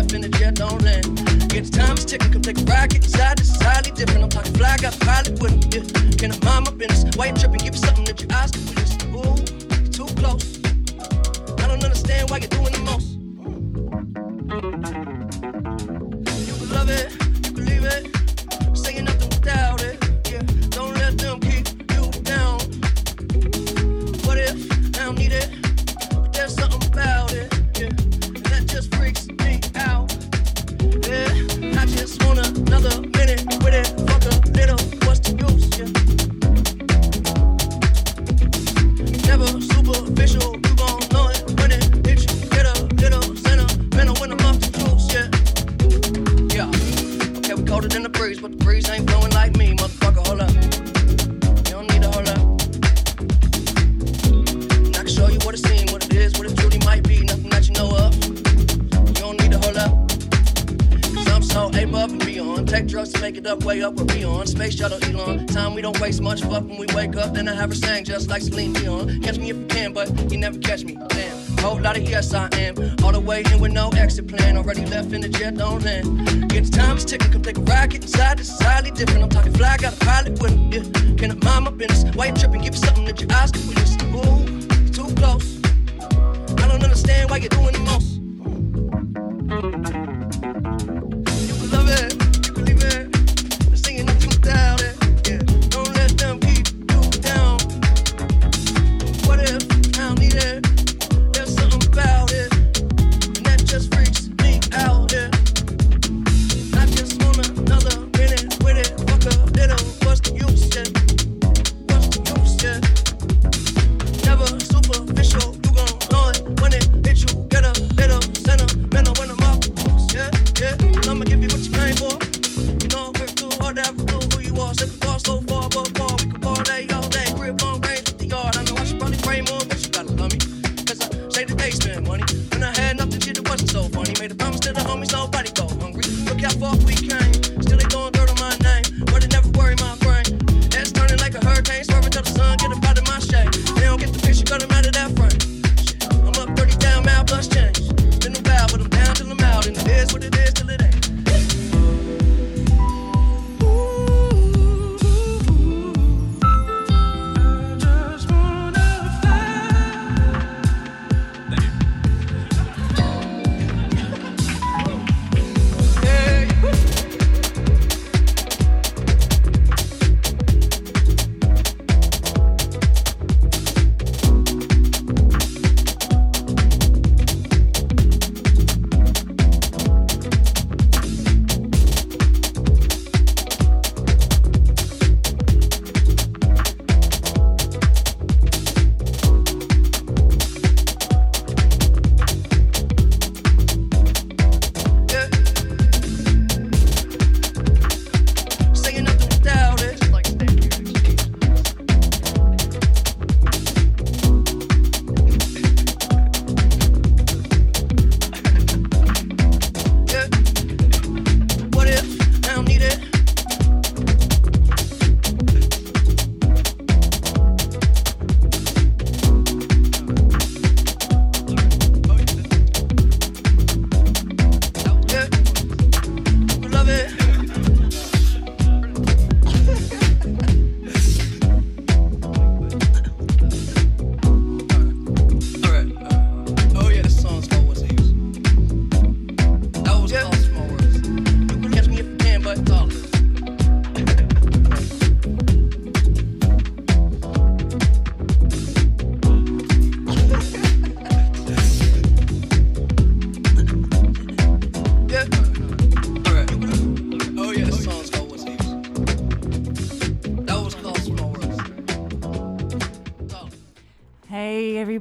left in the jet don't land. Get the time is ticking, come take a ride, get inside, this is highly different. I'm talking fly, got pilot with me. yeah. Can I mind my business? Why you tripping? Give me something that your eyes can witness. Ooh, too close. I don't understand why you're doing the most. like Celine Dion.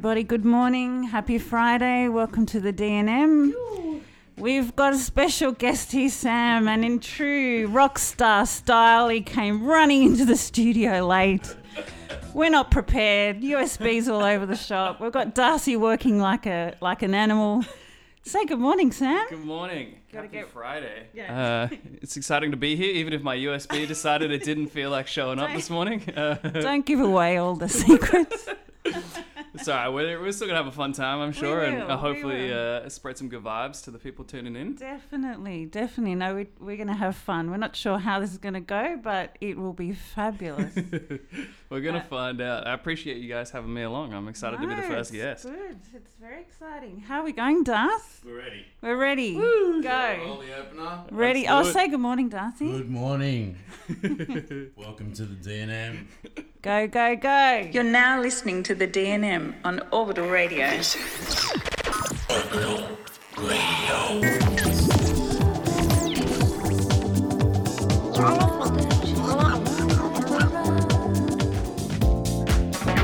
everybody. Good morning. Happy Friday. Welcome to the DNM. We've got a special guest here, Sam, and in true rock star style, he came running into the studio late. We're not prepared. USBs all over the shop. We've got Darcy working like a like an animal. Say good morning, Sam. Good morning. Gotta Happy get... Friday. Yeah. Uh, it's exciting to be here, even if my USB decided it didn't feel like showing up this morning. Uh, Don't give away all the secrets. All right. We're, we're still gonna have a fun time, I'm sure, and will, uh, we hopefully uh, spread some good vibes to the people tuning in. Definitely, definitely. No, we, we're to have fun. We're not sure how this is to go, but it will be fabulous. We're gonna Uh, find out. I appreciate you guys having me along. I'm excited to be the first guest. Good. It's very exciting. How are we going, Darth? We're ready. We're ready. Roll Go. the opener. Ready. Let's do Oh, say good morning, Darcy. Good morning. Welcome to the DNM. Go, go, go. You're now listening to the DNM on Orbital Radio.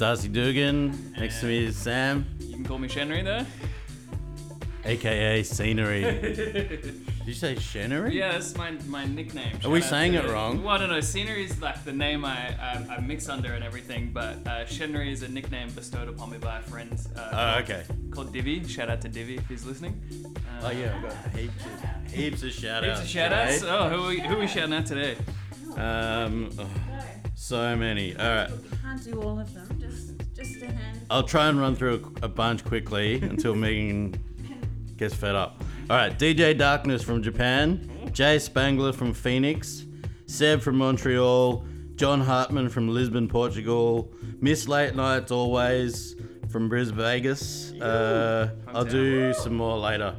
Darcy Dugan. Next to me is Sam, You can call me Shenry there. aka Scenery. Did you say Scenery? Yeah, that's my, my nickname. Are we out saying to- it wrong? Well, I don't know. Scenery is like the name I, I, I mix under and everything, but uh, Shenry is a nickname bestowed upon me by a friend. Uh, Oh, okay. Called Divi. Shout out to Divi if he's listening. Uh, Oh, yeah, I've got heaps of, heaps of shout Heaps outs. of shout outs. Oh, who are, we, who are we shouting out today? Um, oh, so many. All right. Can't do all of them. I'll try and run through a, a bunch quickly until Megan gets fed up. All right, DJ Darkness from Japan, Jay Spangler from Phoenix, Seb from Montreal, John Hartman from Lisbon, Portugal, Miss Late Nights Always from Brisbane, Vegas. Uh, I'll do some more later.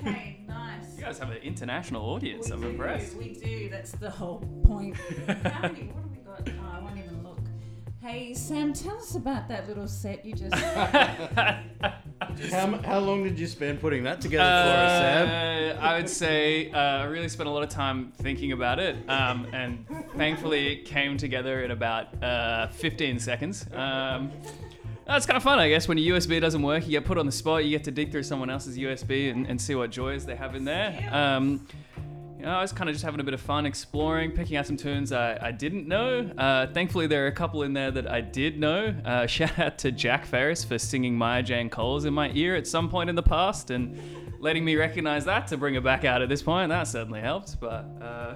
Okay, nice. You guys have an international audience. I'm we impressed. Do, we do. That's the whole point. How many? What have we got? Oh, Hey, Sam, tell us about that little set you just. How, how long did you spend putting that together for us, Sam? Uh, I would say uh, I really spent a lot of time thinking about it, um, and thankfully it came together in about uh, 15 seconds. Um, that's kind of fun, I guess. When your USB doesn't work, you get put on the spot. You get to dig through someone else's USB and, and see what joys they have in there. Um, you know, I was kind of just having a bit of fun exploring, picking out some tunes I, I didn't know. Uh, thankfully, there are a couple in there that I did know. Uh, shout out to Jack Ferris for singing Maya Jane Coles in my ear at some point in the past and letting me recognize that to bring it back out at this point. That certainly helped. But uh,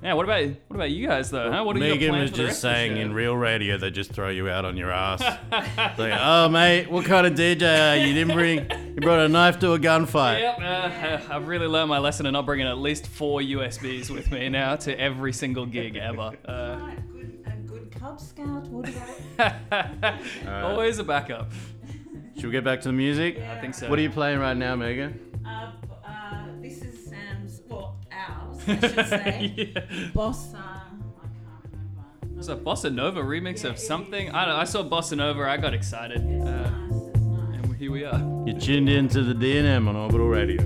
yeah, what about what about you guys though? Huh? What are you Megan plans was for the just rest of the saying in real radio they just throw you out on your ass. like, oh mate, what kind of DJ are you? You didn't bring, you brought a knife to a gunfight. Yep, uh, I've really learned my lesson in not bringing at least four USBs with me now to every single gig ever. Uh, good, a good Cub Scout. What about? always a backup. Should we get back to the music? I think so. What are you playing right now, Megan? I should say. yeah. Bossa. I can't remember. It's a Bossa Nova remix Yeah, of it something. is. I don't I saw Bossa Nova, I got excited. It's Uh, nice. It's nice. and here we are. You're tuned in to the DNM on Orbital Radio.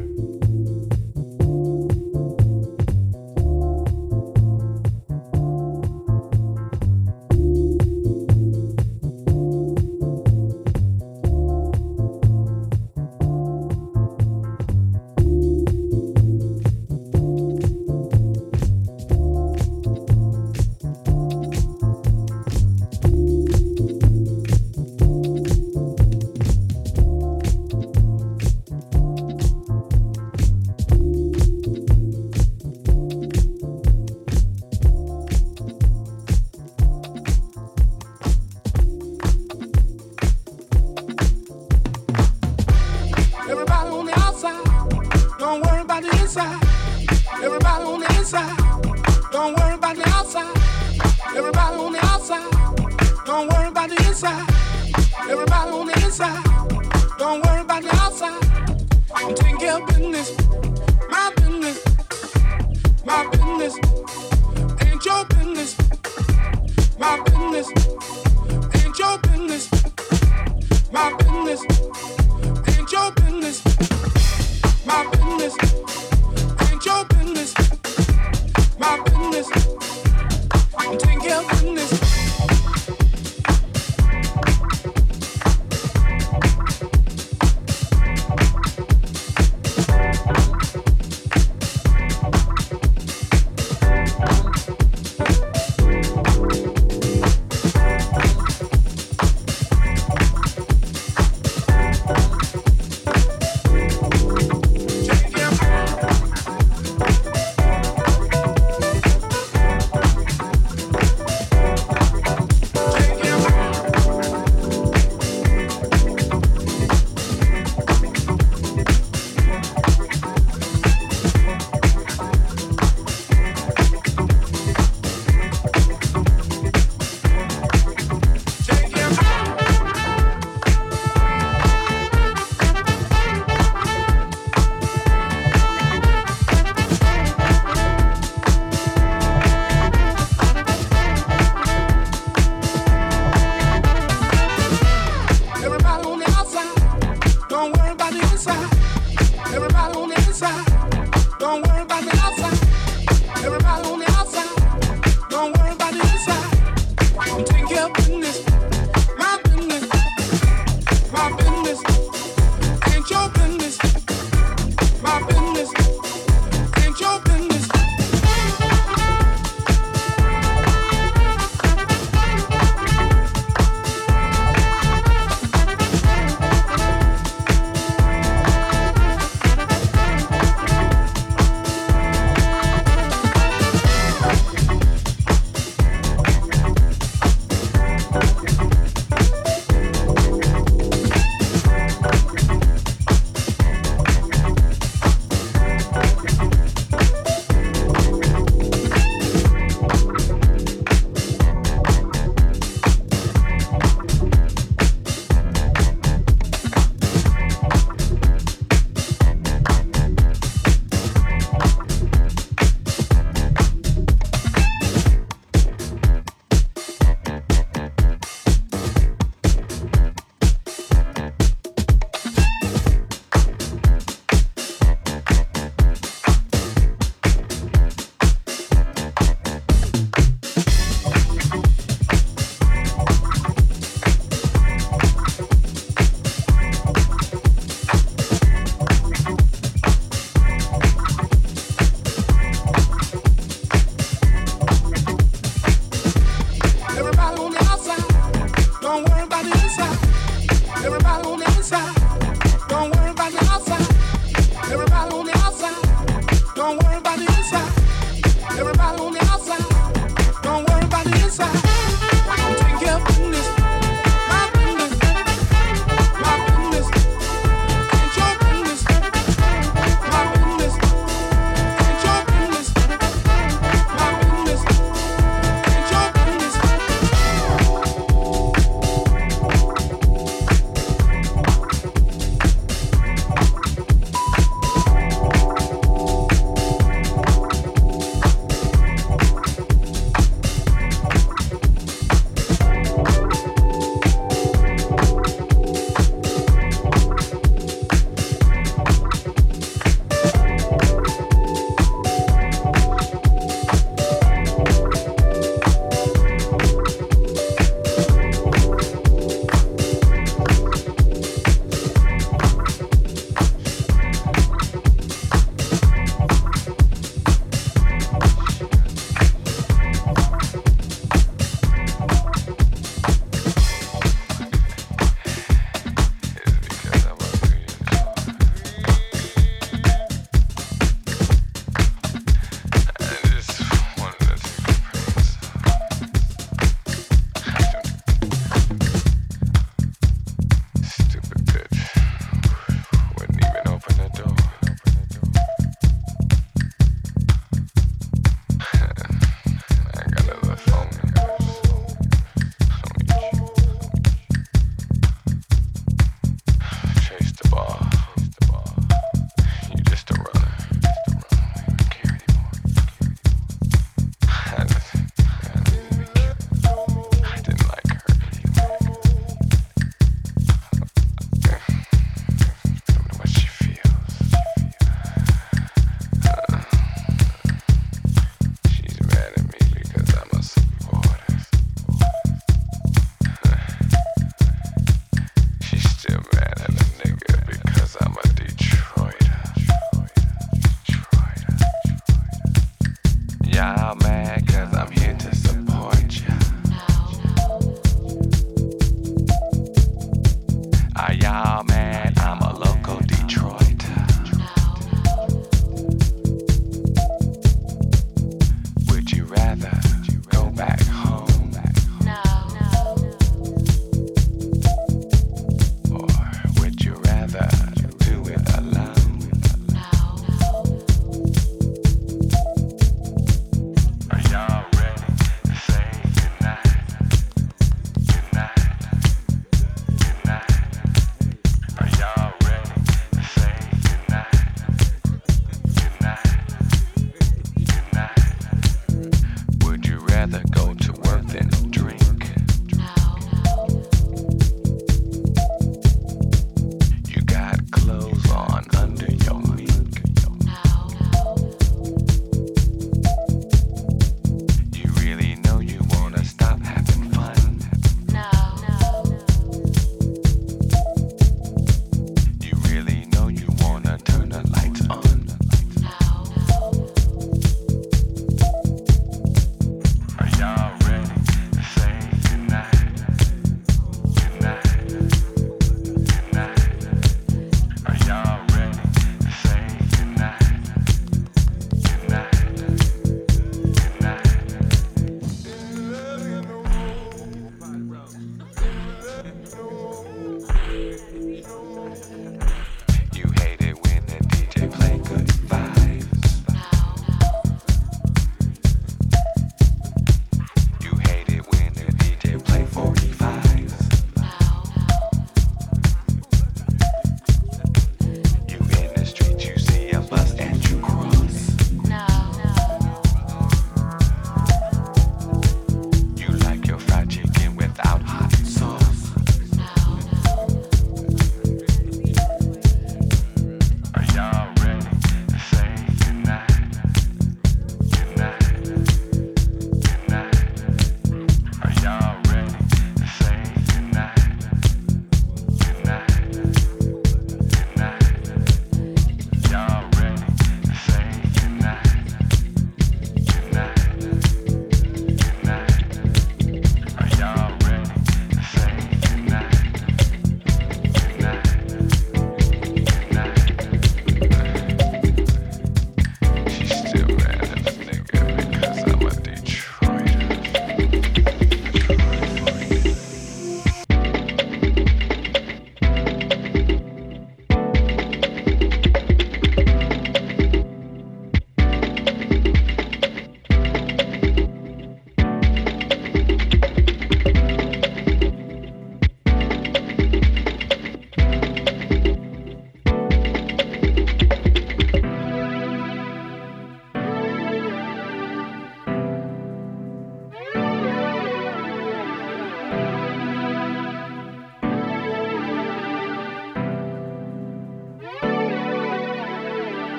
Business. I'm care of business.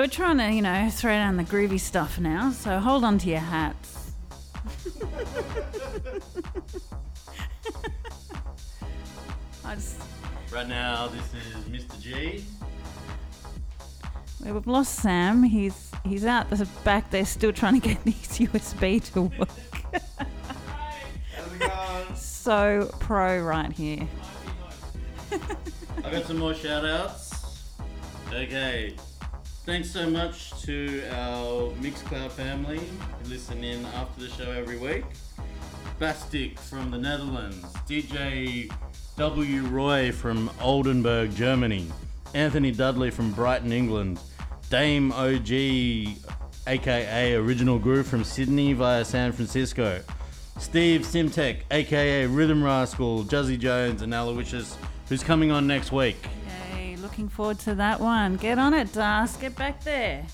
So we're trying to, you know, throw down the groovy stuff now. So hold on to your hats. I just, Right now, this is Mr. G. we've lost Sam. He's he's out the back there, still trying to get his USB to work. How's it going? So pro right here. I got some more shout outs. Okay. Thanks so much to our Mixcloud family who listen in after the show every week. Bastik from the Netherlands, DJ W. Roy from Oldenburg, Germany, Anthony Dudley from Brighton, England, Dame OG, aka Original Groove from Sydney via San Francisco, Steve Simtek, aka Rhythm Rascal, Juzzy Jones, and Aloysius, who's coming on next week. Looking forward to that one. Get on it, Das. Get back there.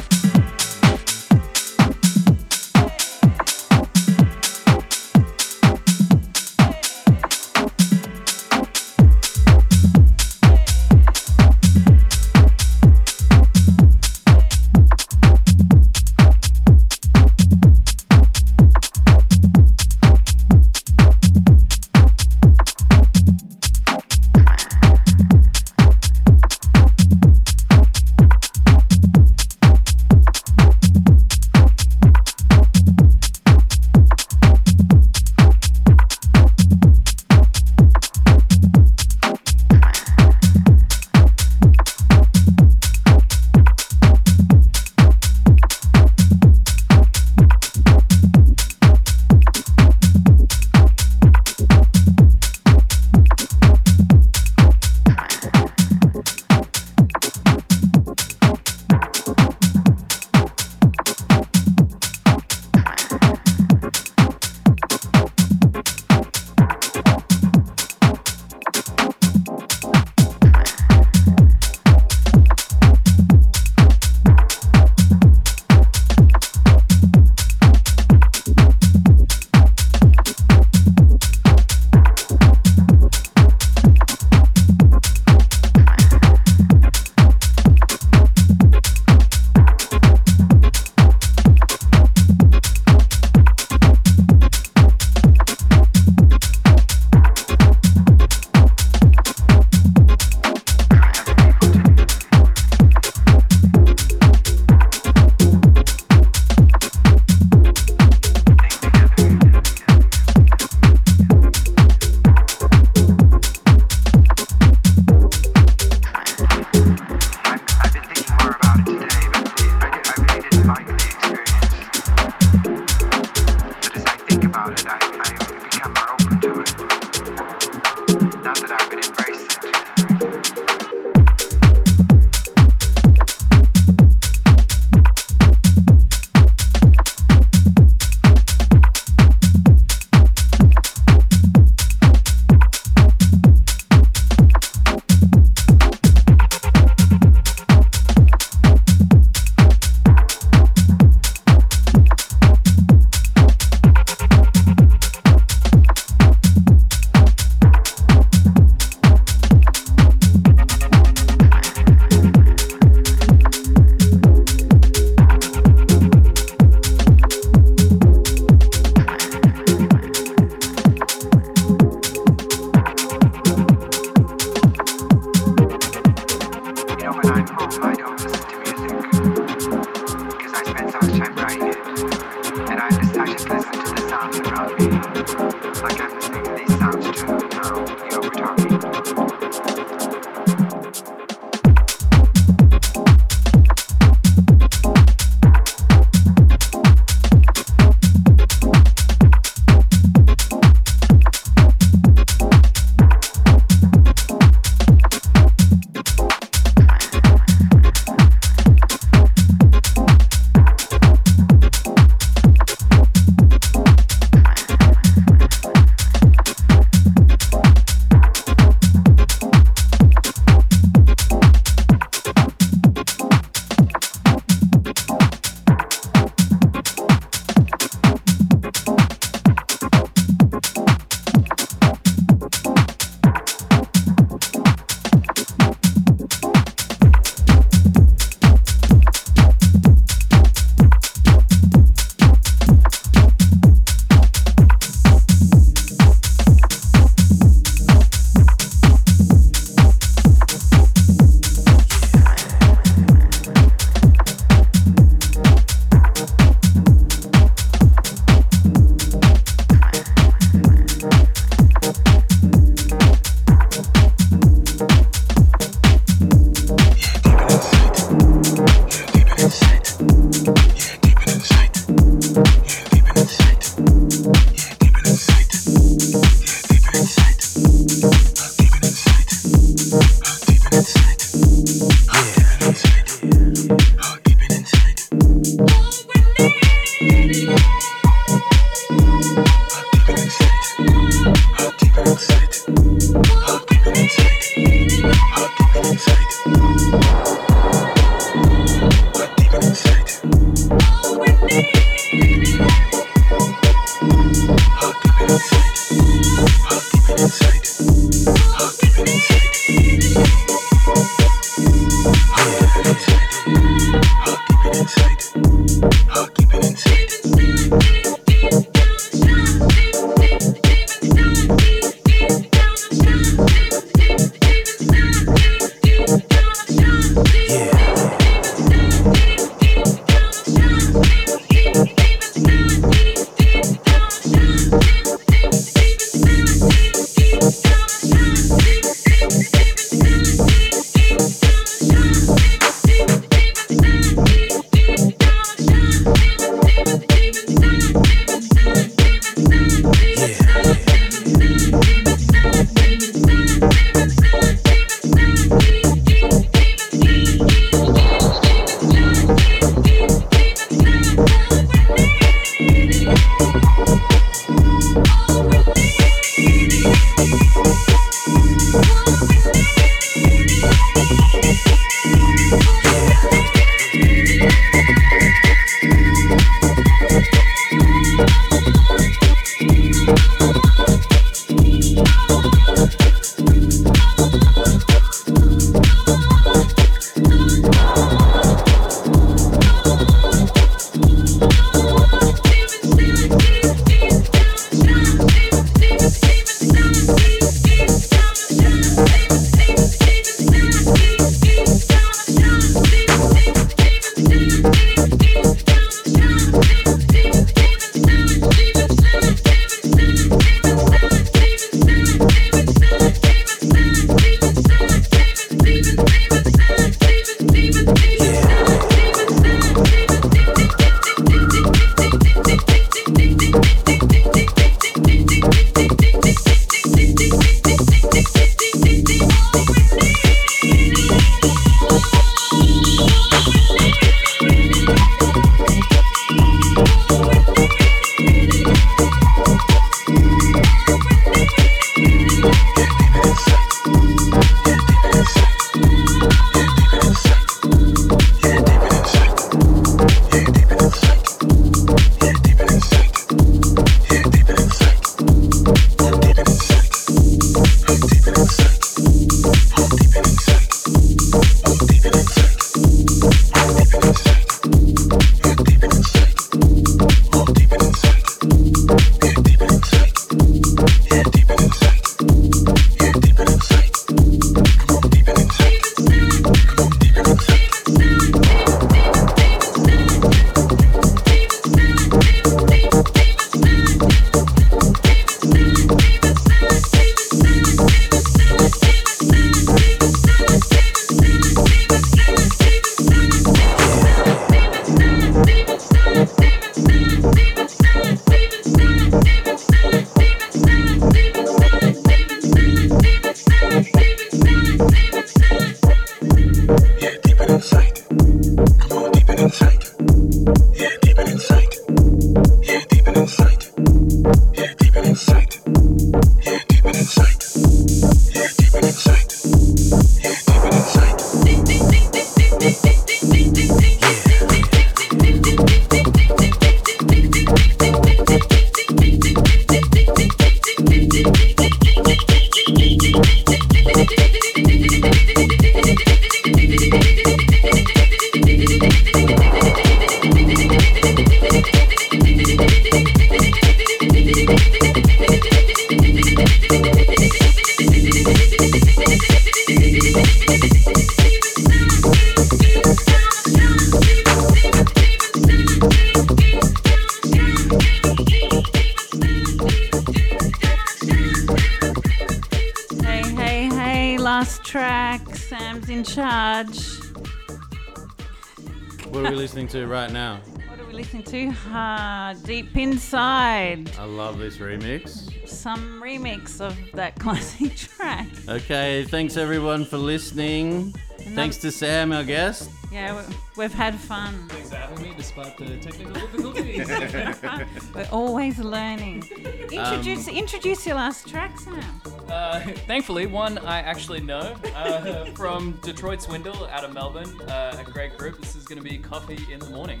Inside. I love this remix. Some remix of that classic track. Okay, thanks everyone for listening. Thanks to Sam, our guest. Yeah, we- we've had fun. Thanks for having me, despite the technical difficulties. We're always learning. Introduce introduce your last track, Sam. uh, thankfully, one I actually know uh, from Detroit Swindle out of Melbourne, uh, a great group. This is going to be Coffee in the Morning.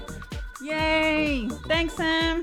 Yay! Thanks, Sam.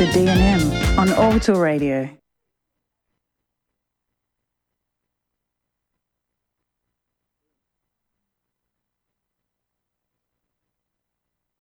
The DNM on Orbital Radio.